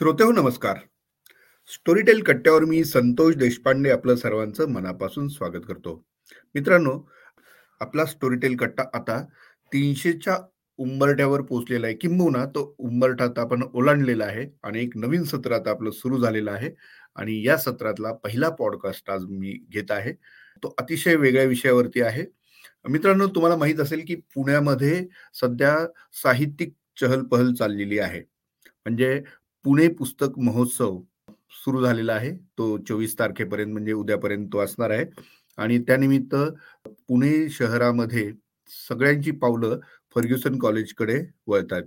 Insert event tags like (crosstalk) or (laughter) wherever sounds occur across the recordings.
श्रोते हो नमस्कार. स्टोरीटेल कट्ट्यावर मी संतोष देशपांडे आपलं सर्वांचं मनापासून स्वागत करतो. मित्रांनो आपला स्टोरीटेल कट्टा आता तीनशेच्या उंबरठ्यावर पोहोचलेला आहे. किंबहुना तो उंबरठा आता आपण ओलांडलेला आहे आणि एक नवीन सत्र आता आपलं सुरू झालेलं आहे. आणि या सत्रातला पहिला पॉडकास्ट आज मी घेत आहे. तो अतिशय वेगळ्या विषयावरती आहे. मित्रांनो तुम्हाला माहीत असेल की पुण्यामध्ये सध्या साहित्यिक चहलपहल चाललेली आहे. म्हणजे पुणे पुस्तक महोत्सव सुरू झालेला आहे. तो चोवीस तारखेपर्यंत म्हणजे उद्यापर्यंत तो असणार आहे. आणि त्यानिमित्त पुणे शहरामध्ये सगळ्यांची पावलं फर्ग्युसन कॉलेजकडे वळतात.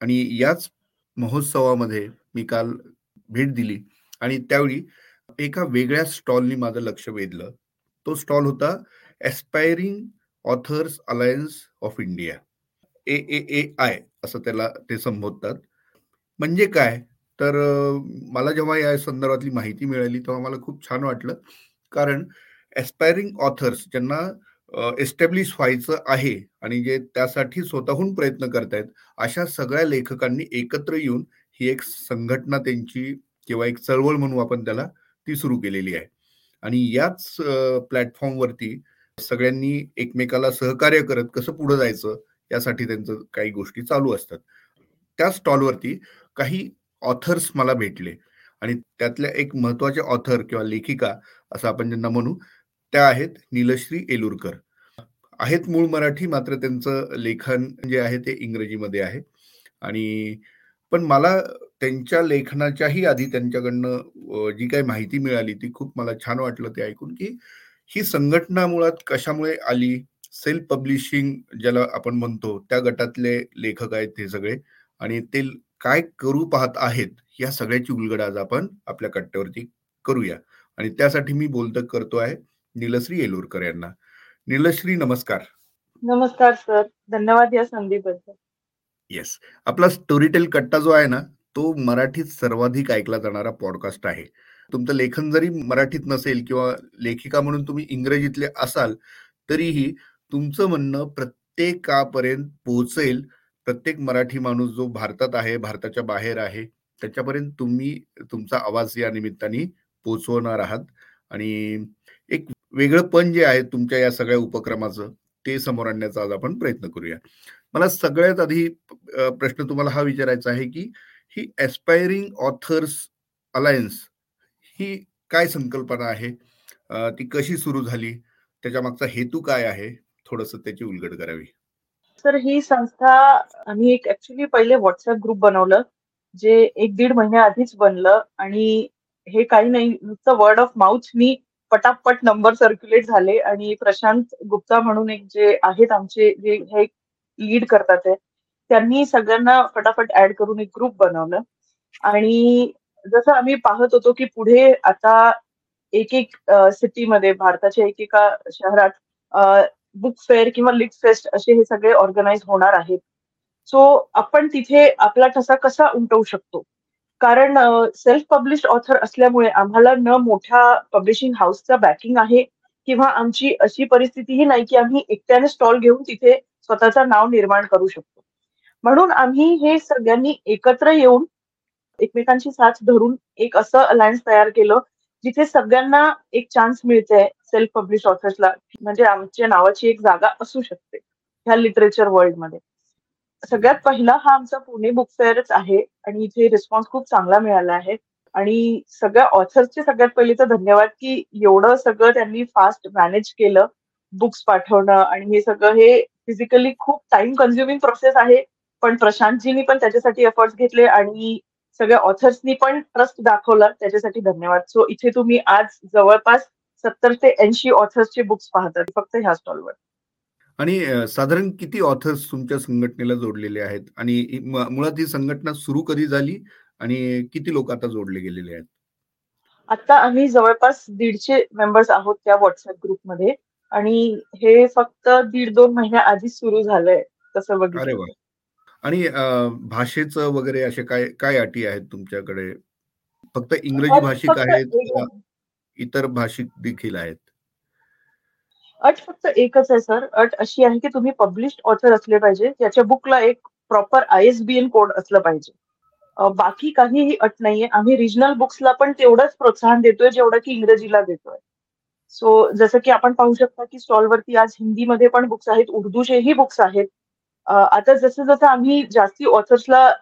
आणि याच महोत्सवामध्ये मी काल भेट दिली आणि त्यावेळी एका वेगळ्या स्टॉलनी माझं लक्ष वेधलं. तो स्टॉल होता aspiring authors alliance of India A A I असं त्याला ते संबोधतात. म्हणजे काय? तर मला जेव्हा या संदर्भातली माहिती मिळाली तेव्हा मला खूप छान वाटलं. कारण एस्पायरिंग ऑथर्स ज्यांना एस्टॅब्लिश व्हायचं आहे आणि जे त्यासाठी स्वतःहून प्रयत्न करतायत अशा सगळ्या लेखकांनी एकत्र येऊन ही एक संघटना त्यांची किंवा एक चळवळ म्हणू आपण त्याला ती सुरू केलेली आहे. आणि याच प्लॅटफॉर्मवरती सगळ्यांनी एकमेकाला सहकार्य करत कसं पुढे जायचं यासाठी त्यांचं काही गोष्टी चालू असतात. त्या स्टॉलवरती काही ऑथर्स मला भेटले. आणि त्यातल्या एक महत्त्वाचे ऑथर किंवा लेखिका असं आपण ज्यांना म्हणू त्या आहेत नीलश्री एलुरकर. आहेत मूळ मराठी मात्र त्यांचं लेखन जे आहे ते इंग्रजीमध्ये आहे. आणि पण मला त्यांच्या लेखनाच्याही आधी त्यांच्याकडनं जी काही माहिती मिळाली ती खूप मला छान वाटलं ते ऐकून की ही संघटना मुळात कशामुळे आली? सेल्फ पब्लिशिंग ज्याला आपण म्हणतो त्या गटातले लेखक आहेत हे सगळे. आणि ते काय करू पाहत आहेत या सगळ्याची उलगड आज आपण आपल्या कट्ट्यावरती करूया. आणि त्यासाठी मी बोलत करतो आहे निलश्री येलूरकर यांना. निलश्री नमस्कार. नमस्कार सर. धन्यवाद या संधीबद्दल. येस आपला स्टोरीटेल कट्टा जो आहे ना तो मराठीत सर्वाधिक ऐकला जाणारा पॉडकास्ट आहे. तुमचं लेखन जरी मराठीत नसेल किंवा लेखिका म्हणून तुम्ही इंग्रजीतले असाल तरीही तुमचं म्हणणं प्रत्येकापर्यंत पोहोचेल प्रत्येक मराठी माणूस जो भारतात आहे भारताच्या बाहेर आहे त्याच्यापर्यंत तुम्ही तुमचा आवाज या निमित्ताने पोचवणार आहात. आणि एक वेगळं पण जे आहे तुमच्या या सगळ्या उपक्रमाचं ते समोर आणण्याचा आज आपण प्रयत्न करूया. मला सगळ्यात आधी प्रश्न तुम्हाला हा विचारायचा आहे की ही एस्पायरिंग ऑथर्स अलायन्स ही काय संकल्पना आहे? ती कशी सुरू झाली? त्याच्या मागचा हेतू काय आहे? थोडस त्याची उलगड करावी. तर ही संस्था आम्ही एक ऍक्च्युली पहिले व्हॉट्सअप ग्रुप बनवलं जे एक दीड महिन्या आधीच बनलं आणि हे काही नाही नुसतं वर्ड ऑफ माउथनी पटापट नंबर सर्क्युलेट झाले आणि प्रशांत गुप्ता म्हणून एक जे आहेत आमचे जे हे लीड करतात ते त्यांनी सगळ्यांना फटाफट ऍड करून एक ग्रुप बनवलं. आणि जसं आम्ही पाहत होतो की पुढे आता एक एक सिटीमध्ये भारताच्या एकेका शहरात बुक फेअर किंवा लिट फेस्ट असे हे सगळे ऑर्गनाईज होणार आहेत. सो आपण तिथे आपला ठसा कसा उमटवू शकतो? कारण सेल्फ पब्लिश ऑथर असल्यामुळे आम्हाला न मोठ्या पब्लिशिंग हाऊसचा बॅकिंग आहे किंवा आमची अशी परिस्थितीही नाही की आम्ही एकट्याने स्टॉल घेऊन तिथे स्वतःचं नाव निर्माण करू शकतो. म्हणून आम्ही हे सगळ्यांनी एकत्र येऊन एकमेकांशी साथ धरून एक असं अलायन्स तयार केलं जिथे सगळ्यांना एक चान्स मिळते सेल्फ पब्लिश ऑथर्सला म्हणजे आमच्या नावाची एक जागा असू शकते ह्या लिटरेचर वर्ल्डमध्ये सगळ्यात पहिला हा आमचा पुणे बुक फेअरच आहे आणि इथे रिस्पॉन्स खूप चांगला मिळाला आहे. आणि सगळ्या ऑथर्सचे सगळ्यात पहिले तर धन्यवाद की एवढं सगळं त्यांनी फास्ट मॅनेज केलं बुक्स पाठवणं आणि हे सगळं हे फिजिकली खूप टाइम कन्झ्युमिंग प्रोसेस आहे. पण प्रशांतजीनी पण त्याच्यासाठी एफर्ट्स घेतले आणि सगळ्या ऑथर्सनी पण ट्रस्ट दाखवला. त्याच्यासाठी धन्यवाद. सो इथे तुम्ही आज जवळपास सत्तर ते ऐंशी ऑथर्सचे बुक्स पाहतात फक्त ह्या स्टॉलवर आणि साधारण किती ऑथर्स तुमच्या संघटनेला जोडलेले आहेत? आणि मुळात ही संघटना सुरू कधी झाली? आणि किती लोक आता जोडले गेलेले आहेत? आता आम्ही जवळपास दीडशे मेंबर्स आहोत त्या व्हॉट्सअप ग्रुपमध्ये आणि हे फक्त दीड दोन महिन्या आधी सुरू झालंय तसं बघितलं आणि भाषेचं वगैरे असे काय काय अटी आहेत तुमच्याकडे? फक्त इंग्रजी भाषिक आहेत इतर भाषिक देखील आहेत? अट फक्त एकच आहे सर. अट अशी आहे की तुम्ही पब्लिश ऑथर असले पाहिजे त्याच्या बुकला एक proper I S B N code असलं पाहिजे. बाकी काहीही अट नाहीये. आम्ही रिजनल बुक्सला पण तेवढंच प्रोत्साहन देतोय जेवढं की इंग्रजीला देतोय. सो जसं की आपण पाहू शकता की स्टॉलवरती आज हिंदीमध्ये पण बुक्स आहेत उर्दूचेही बुक्स आहेत. आता जसं जसं आम्ही जास्ती ऑथर्सला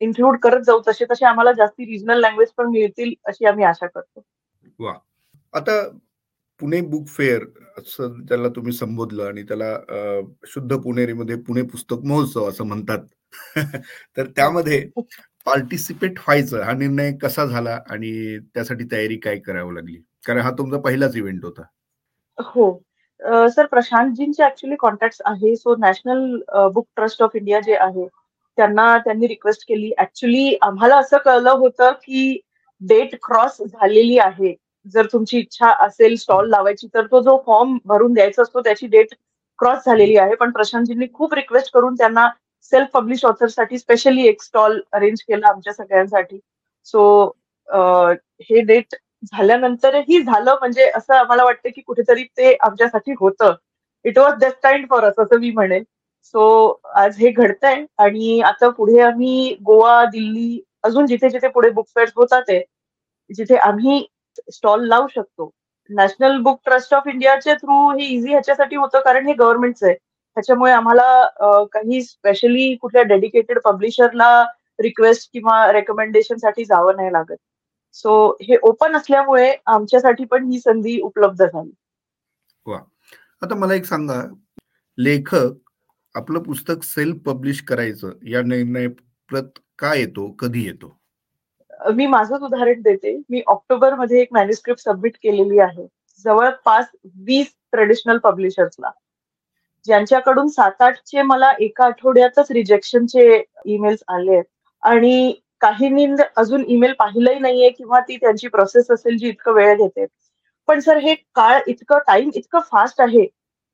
इन्क्लूड करत जाऊ तसे तसे आम्हाला जास्ती रिजनल लँग्वेज पण मिळतील अशी आम्ही आशा करतो. वा. आता पुणे बुक फेअर असं त्याला तुम्ही संबोधलं आणि त्याला शुद्ध पुणेरीमध्ये पुणे पुस्तक महोत्सव असं म्हणतात. (laughs) तर त्यामध्ये पार्टिसिपेट व्हायचं हा निर्णय कसा झाला आणि त्यासाठी तयारी काय करावं लागली? कारण हा तुमचा पहिलाच इव्हेंट होता. हो. सर प्रशांतजींचे ऍक्च्युली कॉन्टॅक्ट आहे. So national book trust of India जे आहे त्यांना त्यांनी रिक्वेस्ट केली. ऍक्च्युली आम्हाला असं कळलं होतं की डेट क्रॉस झालेली आहे. जर तुमची इच्छा असेल स्टॉल लावायची तर तो जो फॉर्म भरून द्यायचा असतो त्याची डेट क्रॉस झालेली आहे. पण प्रशांतजींनी खूप रिक्वेस्ट करून त्यांना सेल्फ पब्लिश ऑथरसाठी स्पेशली एक स्टॉल अरेंज केला आमच्या सगळ्यांसाठी. सो हे डेट झाल्यानंतरही झालं म्हणजे असं आम्हाला वाटतं की कुठेतरी ते आमच्यासाठी होतं. It was destined for us असं मी म्हणेन. सो आज हे घडतंय आणि आता पुढे आम्ही गोवा दिल्ली अजून जिथे जिथे पुढे बुक फेअर्स होतात जिथे आम्ही स्टॉल लावू शकतो. नॅशनल बुक ट्रस्ट ऑफ इंडियाच्या थ्रू हे इझी ह्याच्यासाठी होतं कारण हे गव्हर्नमेंटचं आहे. त्याच्यामुळे आम्हाला काही स्पेशली कुठल्या डेडिकेटेड पब्लिशरला रिक्वेस्ट किंवा रेकमेंडेशनसाठी जावं नाही लागत. सो हे ओपन असल्यामुळे आमच्यासाठी पण ही संधी उपलब्ध झाली. वा. आता मला एक सांगा. लेखक आपलं पुस्तक सेल्फ पब्लिश करायचं या निर्णय प्रत का येतो कधी येतो? मी माझंच उदाहरण देते. मी ऑक्टोबरमध्ये एक मॅन्युस्क्रिप्ट सबमिट केलेली आहे. जवळपास वीस ट्रेडिशनल पब्लिशर्सला ज्यांच्याकडून सात आठचे मला एका आठवड्यातच रिजेक्शनचे ईमेल्स आले आहेत आणि काहींनी अजून ईमेल पाहिलंही नाहीये किंवा ती त्यांची प्रोसेस असेल जी इतकं वेळ घेते. पण सर हे काळ इतकं टाइम इतकं फास्ट आहे.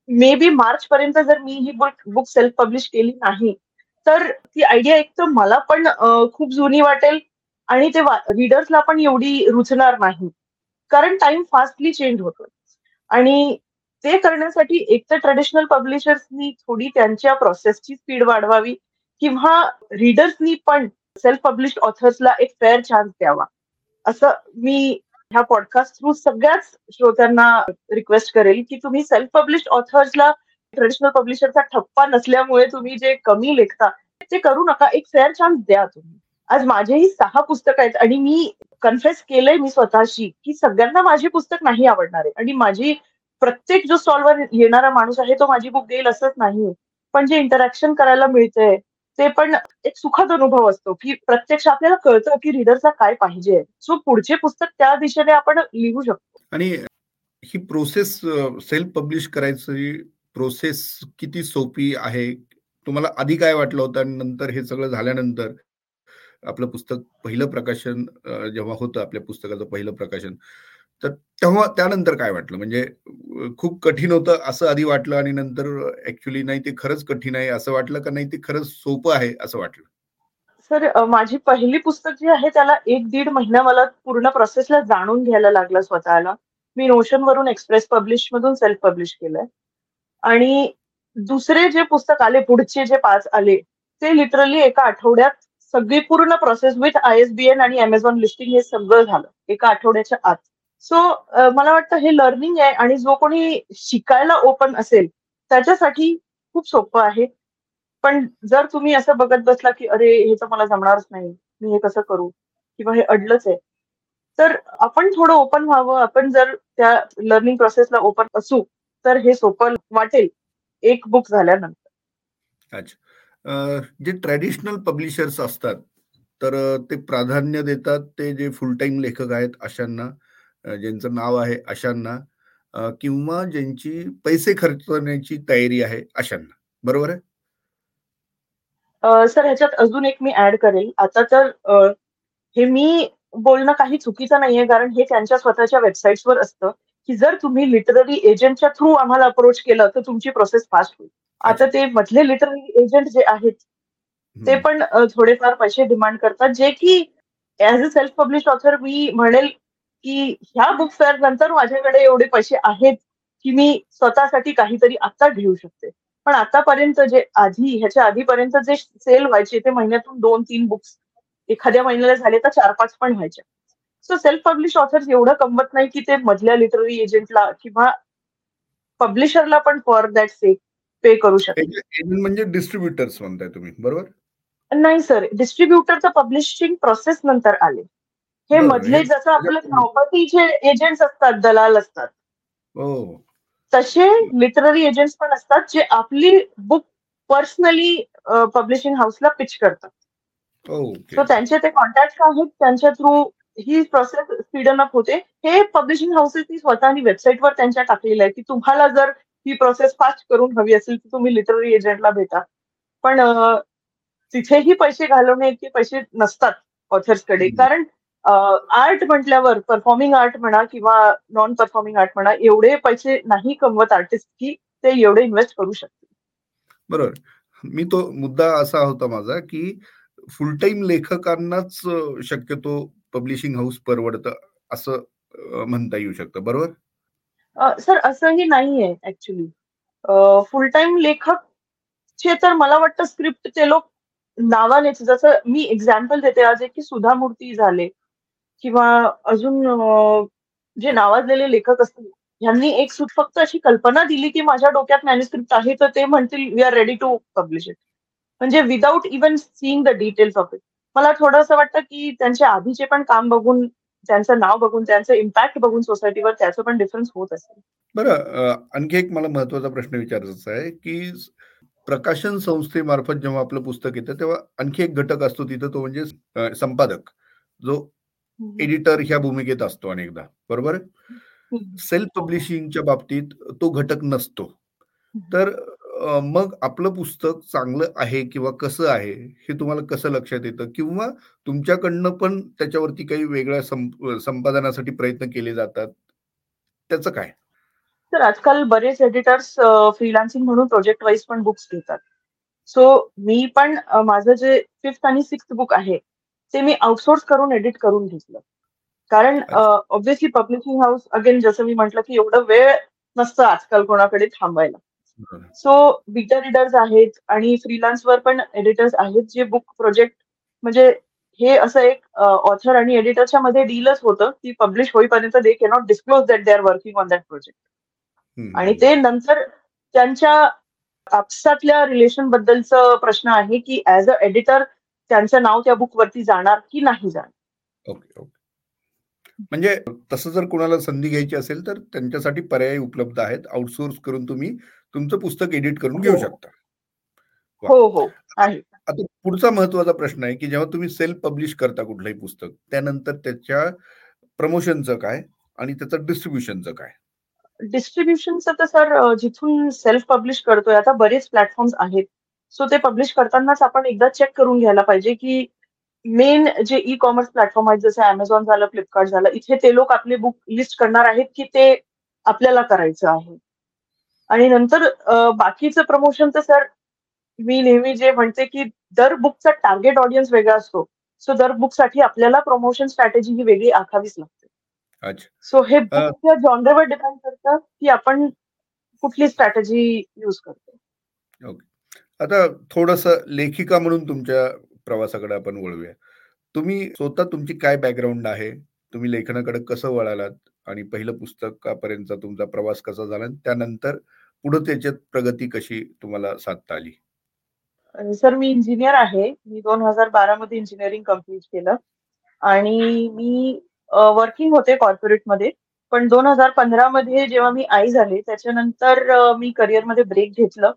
मे बी मार्च पर्यंत जर मी ही बुक बुक सेल्फ पब्लिश केली नाही तर ती आयडिया एक तर मला पण खूप जुनी वाटेल आणि ते रीडर्सला पण एवढी रुचणार नाही. कारण टाइम फास्टली चेंज होतो आणि ते करण्यासाठी एक तर ट्रेडिशनल पब्लिशर्सनी थोडी त्यांच्या प्रोसेसची स्पीड वाढवावी किंवा रीडर्सनी पण सेल्फ पब्लिश ऑथर्सला एक फेअर चान्स द्यावा. असं मी ह्या पॉडकास्ट थ्रू सगळ्याच श्रोत्यांना रिक्वेस्ट करेल की तुम्ही सेल्फ पब्लिश ऑथर्सला ट्रेडिशनल पब्लिशरचा ठप्पा नसल्यामुळे तुम्ही जे कमी लेखता ते करू नका. एक फेअर चान्स द्या तुम्ही. आज माझेही सहा पुस्तक आहेत आणि मी कन्फेस केलंय मी स्वतःशी की सगळ्यांना माझे पुस्तक नाही आवडणार आहे. आणि माझी प्रत्येक जो स्टॉलवर येणारा माणूस आहे तो माझी बुक देईल असंच नाही पण जे इंटरॅक्शन करायला मिळतंय ते पण एक सुखद अनुभव असतो की प्रत्यक्ष आपल्याला कळतं की रिडरचा काय पाहिजे. सो पुढचे पुस्तक त्या दिशेने आपण लिहू शकतो. आणि ही प्रोसेस सेल्फ पब्लिश करायची प्रोसेस किती सोपी आहे? तुम्हाला आधी काय वाटलं होतं आणि नंतर हे सगळं झाल्यानंतर आपलं पुस्तक पहिलं प्रकाशन जेव्हा होतं आपल्या पुस्तकाचं पहिलं प्रकाशन तर तेव्हा त्यानंतर काय वाटलं? म्हणजे खूप कठीण होतं असं आधी वाटलं आणि नंतर ऍक्च्युली नाही ते खरंच कठीण आहे असं वाटलं का नाही ते खरंच सोपं आहे असं वाटलं? सर माझी पहिली पुस्तक जी आहे त्याला एक दीड महिना मला पूर्ण प्रोसेसला जाणून घ्यायला लागलं स्वतःला. मी नोशन वरून एक्सप्रेस पब्लिश मधून सेल्फ पब्लिश केलंय. आणि दुसरे जे पुस्तक आले पुढचे जे पाच आले ते लिटरली एका आठवड्यात सगळी पूर्ण process with I S B N आणि अमेझॉन लिस्टिंग हे सगळं झालं. एका आठवड्याच्या आत. सो मला वाटतं हे लर्निंग आहे आणि जो कोणी शिकायला ओपन असेल त्याच्यासाठी खूप सोपं आहे. पण जर तुम्ही असं बघत बसला की अरे हे तर मला जमणारच नाही मी हे कसं करू? किंवा हे अडलंच आहे. तर आपण थोडं ओपन व्हावं. आपण जर त्या लर्निंग प्रोसेसला ओपन असू तर हे सोपं वाटेल. एक बुक झाल्यानंतर. अच्छा. जे ट्रॅडिशनल पब्लिशर्स असतात तर ते प्राधान्य देतात ते जे फुल टाइम लेखक आहेत अशांना. ज्यांचं नाव आहे अशांना किंवा ज्यांची पैसे खर्चण्याची तयारी आहे अशांना. बरोबर आहे? सर ह्याच्यात अजून एक मी ऍड करेल. आता तर हे मी बोलणं काही चुकीचं नाहीये कारण हे त्यांच्या स्वतःच्या वेबसाईट्सवर असतं की जर तुम्ही लिटररी एजंटच्या थ्रू आम्हाला अप्रोच केलं तर तुमची प्रोसेस फास्ट होईल. आता ते मधले लिटररी एजंट जे आहेत ते पण थोडेफार पैसे डिमांड करतात. जे की as a self publish author मी म्हणेल की ह्या बुक फेअर नंतर माझ्याकडे एवढे पैसे आहेत की मी स्वतःसाठी काहीतरी आता घेऊ शकते. पण आतापर्यंत जे आधी ह्याच्या आधीपर्यंत जे सेल व्हायचे ते महिन्यातून दोन तीन बुक्स एखाद्या महिन्याला झाले तर चार पाच पण व्हायच्या. सो सेल्फ पब्लिश ऑथर्स एवढं कमवत नाही की ते मधल्या लिटररी एजंटला किंवा पब्लिशरला पण फॉर दॅट सेक पे करू शकते म्हणजे डिस्ट्रीब्युटर्स म्हणताय तुम्ही बरोबर? नाही सर डिस्ट्रीब्युटरचं पब्लिशिंग प्रोसेस नंतर आले. हे मधले जसं आपले प्रॉपर्टीचे एजंट्स असतात दलाल असतात. तसे लिटररी एजंट्स पण असतात जे आपली बुक पर्सनली पब्लिशिंग हाऊसला पिच करतात. सो त्यांचे ते कॉन्टॅक्ट आहेत त्यांच्या थ्रू ही प्रोसेस स्पीडन अप होते. हे पब्लिशिंग हाऊसेस स्वतःनी वेबसाईटवर त्यांच्या टाकलेलं आहे की तुम्हाला जर ही प्रोसेस फास्ट करून हवी असेल तर तुम्ही लिटररी एजंटला भेटा. पण तिथेही पैसे घालवणे इतके पैसे नसतात ऑथर्सकडे कारण आर्ट म्हटल्यावर परफॉर्मिंग आर्ट म्हणा किंवा नॉन परफॉर्मिंग आर्ट म्हणा एवढे पैसे नाही कमवत आर्टिस्ट की ते एवढे इन्व्हेस्ट करू शकतील. बरोबर. मी तो मुद्दा असा होता माझा की फुल टाइम लेखकांनाच शक्यतो पब्लिशिंग हाऊस परवडतं असं म्हणता येऊ शकतं. बरोबर? सर असंही नाहीये ऍक्च्युली फुल टाइम लेखक चे तर मला वाटतं स्क्रिप्ट ते लोक नावानेच. जसं मी एक्झाम्पल देते आज एक की सुधा मूर्ती झाले. किंवा अजून जे नावाजलेले लेखक असतील यांनी एक सुट फक्त अशी कल्पना दिली की माझ्या डोक्यात मॅन्युस्क्रिप्ट आहे तर ते म्हणतील we are ready to publish it म्हणजे without even seeing the details of it मला थोडंसं वाटतं की त्यांच्या आधीचे पण काम बघून त्यांचं नाव बघून त्यांचं इम्पॅक्ट बघून सोसायटीवर त्याचं पण डिफरन्स होत असेल. बरं आणखी एक मला महत्त्वाचा प्रश्न विचारायचा आहे की प्रकाशन संस्थेमार्फत जेव्हा आपलं पुस्तक येतं तेव्हा आणखी एक घटक असतो तिथं तो म्हणजे संपादक जो एडिटर ह्या भूमिकेत असतो अनेकदा बरोबर? सेल्फ पब्लिशिंगच्या बाबतीत तो घटक नसतो. तर मग आपलं पुस्तक चांगलं आहे किंवा कसं आहे हे तुम्हाला कसं लक्षात येतं? किंवा तुमच्याकडनं पण त्याच्यावरती काही वेगळ्या संपादनासाठी प्रयत्न केले जातात? त्याचं काय? तर आजकाल बरेच एडिटर्स फ्रीलान्सिंग म्हणून प्रोजेक्ट वाईज पण बुक्स घेतात. सो मी पण माझं जे फिफ्थ आणि सिक्स्थ बुक आहे ते मी आउटसोर्स करून एडिट करून घेतलं. कारण ऑब्व्हियसली पब्लिशिंग हाऊस अगेन जसं मी म्हटलं की एवढं वेळ नसतं आजकाल कोणाकडे थांबायला. सो बीटा रिडर्स आहेत आणि फ्रीलान्सवर पण एडिटर्स आहेत जे बुक प्रोजेक्ट म्हणजे हे असं एक ऑथर आणि एडिटरच्या मध्ये डीलच होतं. की पब्लिश होईपर्यंत they cannot disclose that they are working on that project आणि ते नंतर त्यांच्या आपसातल्या रिलेशन बद्दलचा प्रश्न आहे की ऍज अ एडिटर त्यांचं नाव त्या बुक वरती जाणार की नाही जाणार? ओके ओके म्हणजे तसं जर कोणाला संधी घ्यायची असेल तर त्यांच्यासाठी पर्याय उपलब्ध आहेत. आउटसोर्स करून तुम्ही तुमचं पुस्तक एडिट करून घेऊ हो. शकता. हो हो. आता पुढचा महत्त्वाचा प्रश्न आहे की जेव्हा तुम्ही सेल्फ पब्लिश करता कुठलंही पुस्तक त्यानंतर त्याच्या प्रमोशनचं काय आणि त्याचं डिस्ट्रीब्युशनचं काय? डिस्ट्रीब्युशनचं तर सर जिथून सेल्फ पब्लिश करतोय आता बरेच प्लॅटफॉर्म्स आहेत. सो ते पब्लिश करतानाच आपण एकदा चेक करून घ्यायला पाहिजे की मेन जे ई कॉमर्स प्लॅटफॉर्म आहेत जसं अमेझॉन झालं फ्लिपकार्ट झालं इथे ते लोक आपले बुक लिस्ट करणार आहेत की ते आपल्याला करायचं आहे. आणि नंतर बाकीचं प्रमोशन तर सर मी नेहमी जे म्हणते की दर बुकचा टार्गेट ऑडियन्स वेगळा असतो. सो दर बुकसाठी आपल्याला प्रमोशन स्ट्रॅटेजी ही वेगळी आखावीच लागते. सो हे बुकच्या जॉनरवर डिपेंड करतं की आपण कुठली स्ट्रॅटेजी युज करतो. ओके. आता थोडस लेखिका म्हणून तुमच्या प्रवासाकडे आपण वळूया. तुम्ही स्वतः तुमची काय बॅकग्राऊंड आहे? तुम्ही लेखनाकडे कसं वळालात? आणि पहिलं पुस्तकापर्यंतचा तुमचा प्रवास कसा झाला? त्यानंतर पुढे त्याच्यात प्रगती कशी तुम्हाला साधता आली? सर मी इंजिनियर आहे. मी दोन हजार बारा मध्ये इंजिनिअरिंग कंप्लीट केलं. आणि मी वर्किंग होते कॉर्पोरेटमध्ये पण दोन हजार पंधरा मध्ये जेव्हा मी आई झाले त्याच्यानंतर मी करिअरमध्ये ब्रेक घेतलं.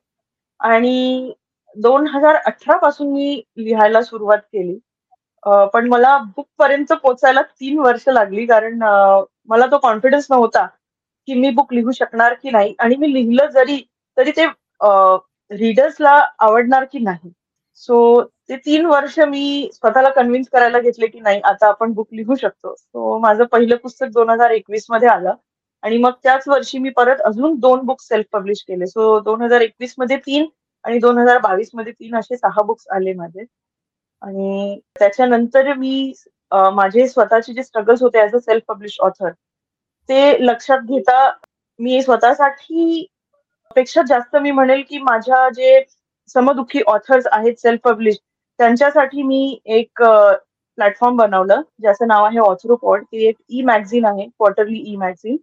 आणि दोन हजार अठरा पासून मी लिहायला सुरुवात केली. पण मला बुक पर्यंत पोचायला तीन वर्ष लागली कारण मला तो कॉन्फिडन्स नव्हता की मी बुक लिहू शकणार की नाही. आणि मी लिहिलं जरी तरी ते रीडर्सला आवडणार की नाही. सो ते तीन वर्ष मी स्वतःला कन्व्हिन्स करायला घेतले की नाही आता आपण बुक लिहू शकतो. सो माझं पहिलं पुस्तक दोन हजार एकवीसमध्ये आलं. आणि मग त्याच वर्षी मी परत अजून दोन बुक सेल्फ पब्लिश केले. सो दोन हजार एकवीसमध्ये तीन आणि दोन हजार बावीसमध्ये तीन असे सहा बुक्स आले माझे. आणि त्याच्यानंतर मी माझे स्वतःचे जे स्ट्रगल्स होते as a self publish author ते लक्षात घेता मी स्वतःसाठी पेक्षा जास्त मी म्हणेल की माझ्या जे समदुखी ऑथर्स आहेत सेल्फ पब्लिश त्यांच्यासाठी मी एक प्लॅटफॉर्म बनवलं. ज्याचं नाव आहे ऑथरोपॉड ती एक ई मॅगझिन आहे क्वार्टरली ई मॅगझिन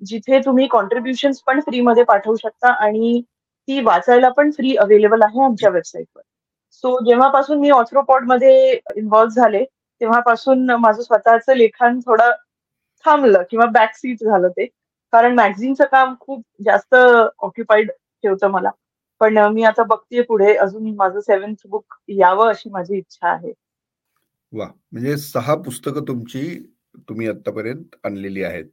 जिथे तुम्ही कॉन्ट्रीब्युशन पण फ्रीमध्ये पाठवू शकता आणि ती वाचायला पण फ्री अवेलेबल आहे आमच्या वेबसाईटवर सो जेव्हापासून मी ऑथ्रोपॉडमध्ये इन्व्हॉल्व्ह झाले तेव्हापासून माझं स्वतःचं लेखन थोडं थांबलं किंवा बॅक सीट झालं ते. कारण मॅगझिनचं काम खूप जास्त ऑक्युपाईड ठेवतं मला. पण मी आता बघते पुढे अजून माझं सेव्हन्थ बुक यावं अशी माझी इच्छा आहे. वा. म्हणजे सहा पुस्तकं तुमची तुम्ही आतापर्यंत आणलेली आहेत.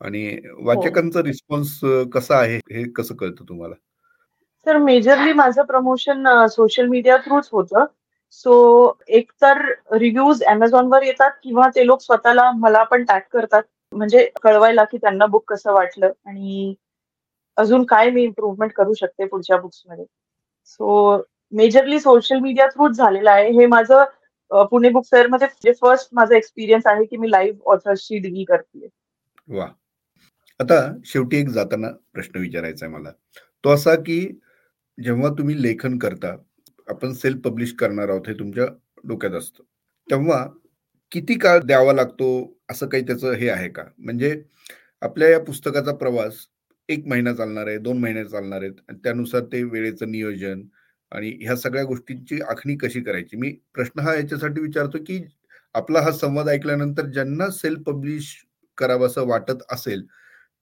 आणि हो. वाचकांचा रिस्पॉन्स कसा आहे हे कसं कळतं तुम्हाला? तर मेजरली माझं प्रमोशन सोशल मीडिया थ्रूच होतं. सो एक तर रिव्ह्यूज वर येतात किंवा ते लोक स्वतःला मला पण टॅग करतात. म्हणजे कळवायला की त्यांना बुक कसं वाटलं आणि अजून काय मी इम्प्रुव्हमेंट करू शकते पुढच्या बुक्समध्ये सो मेजरली सोशल मीडिया थ्रूच झालेलं आहे. हे माझं पुणे बुक फेअरमध्ये फर्स्ट माझा एक्सपिरियन्स आहे की मी लाईव्ह ऑथर्सची डिग्री करते वा आता शेवटी एक जाताना प्रश्न विचारायचा आहे मला. तो असा की जेव्हा तुम्ही लेखन करता आपण सेल्फ पब्लिश करणार आहोत हे तुमच्या डोक्यात असतं. तेव्हा किती काळ द्यावा लागतो? असं काही त्याचं हे आहे का? म्हणजे आपल्या या पुस्तकाचा प्रवास एक महिना चालणार आहे दोन महिने चालणार आहेत त्यानुसार ते वेळेचं नियोजन आणि ह्या सगळ्या गोष्टींची आखणी कशी करायची? मी प्रश्न हा याच्यासाठी विचारतो की आपला हा संवाद ऐकल्यानंतर ज्यांना सेल्फ पब्लिश करावं असं वाटत असेल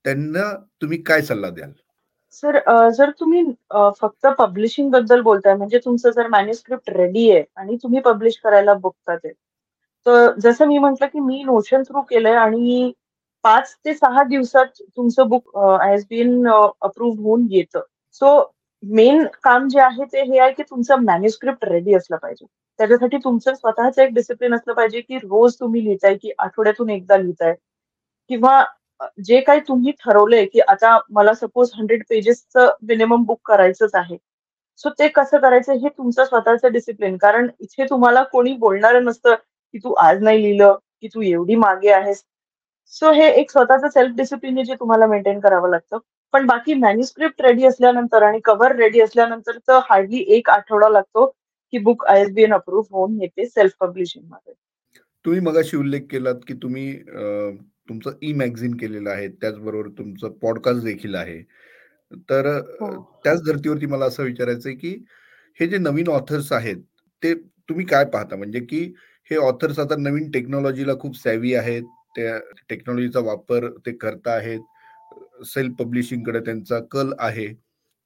त्यांना तुम्ही काय सल्ला द्याल? सर जर तुम्ही फक्त पब्लिशिंगबद्दल बोलताय म्हणजे तुमचं जर मॅन्युस्क्रिप्ट रेडी आहे आणि तुम्ही पब्लिश करायला बघता ते तर जसं मी म्हंटल की मी नोशन थ्रू केलंय आणि पाच ते सहा दिवसात तुमचं बुक एस बीन अप्रूव्ह होऊन येतं. सो मेन काम जे आहे ते हे आहे की तुमचं मॅन्युस्क्रिप्ट रेडी असलं पाहिजे. त्याच्यासाठी तुमचं स्वतःच एक डिसिप्लिन असलं पाहिजे की रोज तुम्ही लिहिताय की आठवड्यातून एकदा लिहिताय. किंवा जे काही तुम्ही ठरवलंय की आता मला सपोज हंड्रेड पेजेसचं मिनिमम बुक करायचंच आहे. सो ते कसं करायचं हे तुमचं स्वतःचं डिसिप्लिन कारण इथे तुम्हाला कोणी बोलणार नसतं की तू आज नाही लिहिलं की तू एवढी मागे आहेस. सो हे एक स्वतःचं सेल्फ डिसिप्लिन जे तुम्हाला मेंटेन करावं लागतं. पण बाकी मॅन्युस्क्रिप्ट रेडी असल्यानंतर आणि कव्हर रेडी असल्यानंतर तर हार्डली एक आठवडा लागतो की book I S B N approve होऊन येते सेल्फ पब्लिशिंगमध्ये. तुम्ही मगाशी उल्लेख केलात की तुम्ही तुमचं ई मॅगझिन केलेलं आहे त्याचबरोबर तुमचं पॉडकास्ट देखील आहे. तर हो. त्याच धर्तीवरती मला असं विचारायचं आहे की हे जे नवीन ऑथर्स आहेत ते तुम्ही काय पाहता? म्हणजे की हे ऑथर्स आता नवीन टेक्नॉलॉजीला खूप सॅवी आहेत त्या टेक्नॉलॉजीचा वापर ते करता आहेत सेल्फ पब्लिशिंगकडे त्यांचा कल आहे.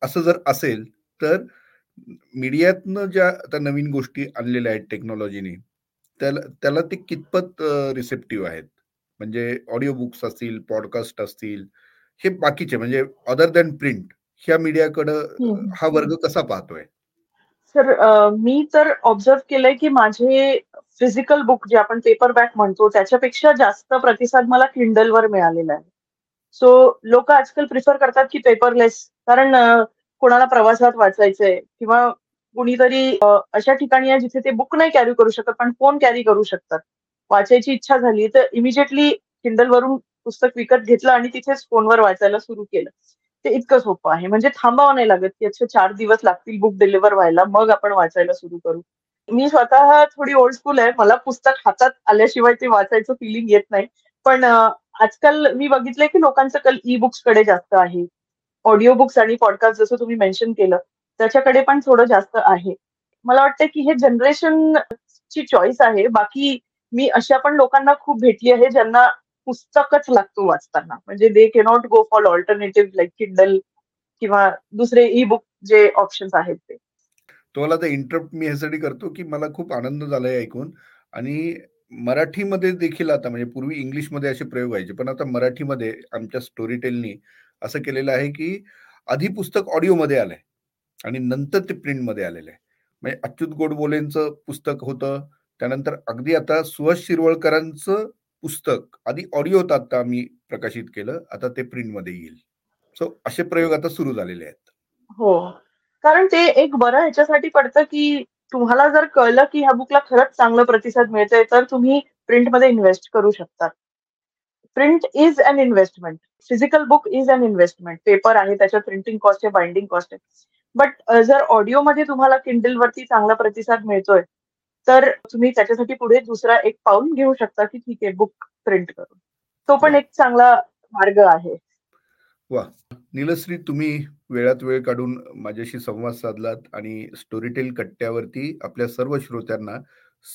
असं जर असेल तर मीडियातनं ज्या आता नवीन गोष्टी आणलेल्या आहेत टेक्नॉलॉजीने त्याला त्याला ते कितपत रिसेप्टिव्ह आहेत? म्हणजे ऑडिओ बुक्स असतील पॉडकास्ट असतील हे बाकीचे म्हणजे अदर दॅन प्रिंट ह्या मीडियाकडं हा वर्ग कसा पाहतोय? सर मी तर ऑब्झर्व केलंय की माझे फिजिकल बुक जे आपण पेपर बॅक म्हणतो त्याच्यापेक्षा जास्त प्रतिसाद मला किंडलवर मिळालेला आहे. सो लोक आजकाल प्रिफर करतात की पेपरलेस कारण कोणाला प्रवासात वाचायचंय किंवा कुणीतरी अशा ठिकाणी आहे जिथे ते बुक नाही कॅरी करू शकत पण फोन कॅरी करू शकतात. वाचायची इच्छा झाली तर इमिजिएटली किंडल वरून पुस्तक विकत घेतलं आणि तिथेच फोनवर वाचायला सुरू केलं. ते इतकं सोपं आहे. म्हणजे थांबावं नाही लागत की अच्छा चार दिवस लागतील बुक डिलिव्हर व्हायला मग आपण वाचायला सुरू करू. मी स्वतः थोडी ओल्ड स्कूल आहे. मला पुस्तक हातात आल्याशिवाय ते वाचायचं फिलिंग येत नाही. पण आजकाल मी बघितलंय की लोकांचं कल ई बुक्सकडे जास्त आहे. ऑडिओ बुक्स आणि पॉडकास्ट जसं तुम्ही मेन्शन केलं त्याच्याकडे पण थोडं जास्त आहे. मला वाटतं की हे जनरेशन ची चॉईस आहे. बाकी मी अशा पण लोकांना खूप भेटली आहे ज्यांना पुस्तकच लागतो वाचताना. म्हणजे they not go for alternative like Kindle किंवा दुसरे ई बुक जे ऑप्शन्स आहेत ते. तुम्हाला तर इंटरप्ट मी ह्यासाठी करतो की मला खूप आनंद झालाय ऐकून. आणि मराठीमध्ये देखील आता म्हणजे पूर्वी इंग्लिशमध्ये असे प्रयोग व्हायचे पण आता मराठीमध्ये आमच्या स्टोरी टेलनी असं केलेलं आहे की आधी पुस्तक ऑडिओमध्ये आलंय आणि नंतर ते प्रिंटमध्ये आलेलं आहे. म्हणजे अच्युत गोडबोलेंचं पुस्तक होतं त्यानंतर अगदी आता सुहास शिरवळकरांचं पुस्तक आधी ऑडिओ होता आता आम्ही प्रकाशित केलं आता ते प्रिंटमध्ये येईल. सो असे प्रयोग आता सुरू झालेले आहेत. हो. कारण ते एक बरं ह्याच्यासाठी पडतं की तुम्हाला जर कळलं की ह्या बुकला खरंच चांगला प्रतिसाद मिळतोय तर तुम्ही प्रिंटमध्ये इन्व्हेस्ट करू शकता. Print is an investment physical book is an investment paper आहे त्याच्यात प्रिंटिंग कॉस्ट आहे बाइंडिंग कॉस्ट आहे. बट जर ऑडिओमध्ये तुम्हाला किंडल वरती चांगला प्रतिसाद मिळतोय तर तुम्ही त्याच्यासाठी पुढे दुसरा एक पाऊल घेऊ शकता की ठीक आहे बुक प्रिंट करून. तो पण एक चांगला मार्ग आहे. वा. निलश्री तुम्ही वेळात वेळ काढून माझ्याशी संवाद साधलात आणि स्टोरीटेल कट्ट्यावरती आपल्या सर्व श्रोत्यांना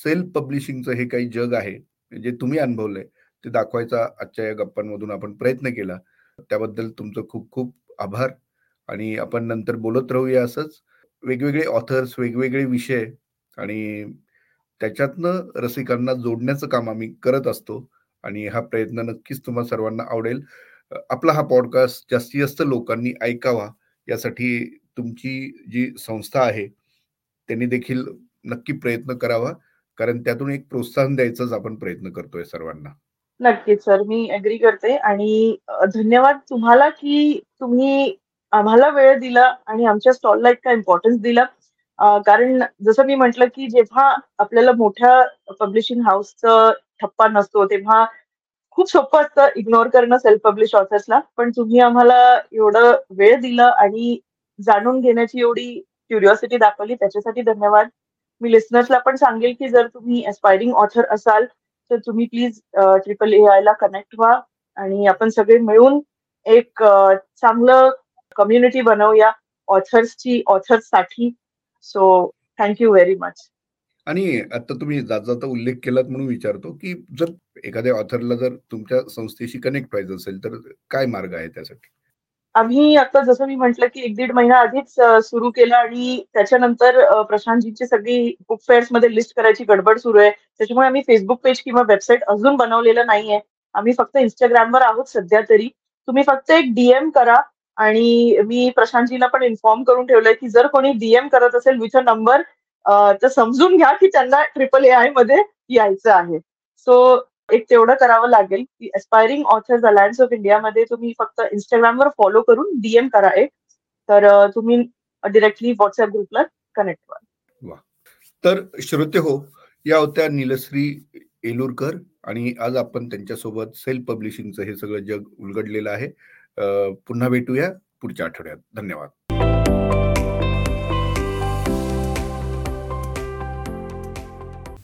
सेल्फ पब्लिशिंगचं हे काही जग आहे जे तुम्ही अनुभवलंय ते दाखवायचा आजच्या या गप्पांमधून आपण प्रयत्न केला. त्याबद्दल तुमचं खूप खूप आभार आणि आपण नंतर बोलत राहूया असंच. वेगवेगळे ऑथर्स वेगवेगळे विषय आणि त्याच्यातनं रसिकांना जोडण्याचं काम आम्ही करत असतो आणि हा प्रयत्न नक्कीच तुम्हाला सर्वांना आवडेल. आपला हा पॉडकास्ट जास्तीत जास्त लोकांनी ऐकावा यासाठी तुमची जी संस्था आहे त्यांनी देखील नक्की प्रयत्न करावा कारण त्यातून एक प्रोत्साहन द्यायचाच आपण प्रयत्न करतोय सर्वांना. नक्कीच सर. मी अग्री करते आणि धन्यवाद तुम्हाला की तुम्ही आम्हाला वेळ दिला आणि आमच्या स्टॉलला इतका इम्पॉर्टन्स दिला. कारण जसं मी म्हटलं की जेव्हा आपल्याला मोठ्या पब्लिशिंग हाऊसचं ठप्पा नसतो तेव्हा खूप सोपं असतं इग्नोर करणं सेल्फ पब्लिश ऑथर्सला पण तुम्ही आम्हाला एवढं वेळ दिलं आणि जाणून घेण्याची एवढी क्युरिओसिटी दाखवली त्याच्यासाठी धन्यवाद. मी लिस्नर्सला पण सांगेल की जर तुम्ही एस्पायरिंग ऑथर असाल तर तुम्ही प्लीज ट्रिपल ए आय ला कनेक्ट व्हा आणि आपण सगळे मिळून एक चांगलं कम्युनिटी बनवूया ऑथर्सची ऑथर्ससाठी so thank you very much आणि आता तुम्ही जाता उल्लेख केलात म्हणून विचारतो की जर एखाद्या ऑथरला जर तुमच्या संस्थेशी कनेक्ट व्हायचं असेल तर काय मार्ग आहे त्यासाठी? आम्ही आता जसं मी म्हटलं की एक दीड महिना आधीच सुरू केलं आणि त्याच्यानंतर प्रशांतजींची सगळी बुक फेअर्समध्ये लिस्ट करायची गडबड सुरू आहे. त्याच्यामुळे आम्ही फेसबुक पेज किंवा वेबसाईट अजून बनवलेलं नाहीये. आम्ही फक्त इंस्टाग्रामवर आहोत सध्या तरी. तुम्ही फक्त एक डीएम करा. आणि मी प्रशांतजीला पण इन्फॉर्म करून ठेवलंय की जर कोणी डीएम करत असेल विथ अ नंबर तर समजून घ्या की त्यांना ट्रिपल ए आयमध्ये यायचं आहे. सो एक तेवढं करावं लागेल की एस्पायरिंग ऑथर्स अलायन्स ऑफ इंडियामध्ये तुम्ही फक्त इंस्टाग्रामवर फॉलो करून डीएम करा एक. तर तुम्ही डिरेक्टली व्हॉट्सअप ग्रुपला कनेक्ट व्हा तर श्रोते हो या होत्या नीलश्री एलुरकर आणि आज आपण त्यांच्यासोबत सेल्फ पब्लिशिंगचं हे सगळं जग उलगडलेलं आहे. पुन्हा भेटूया पुढच्या आठवड्यात. धन्यवाद.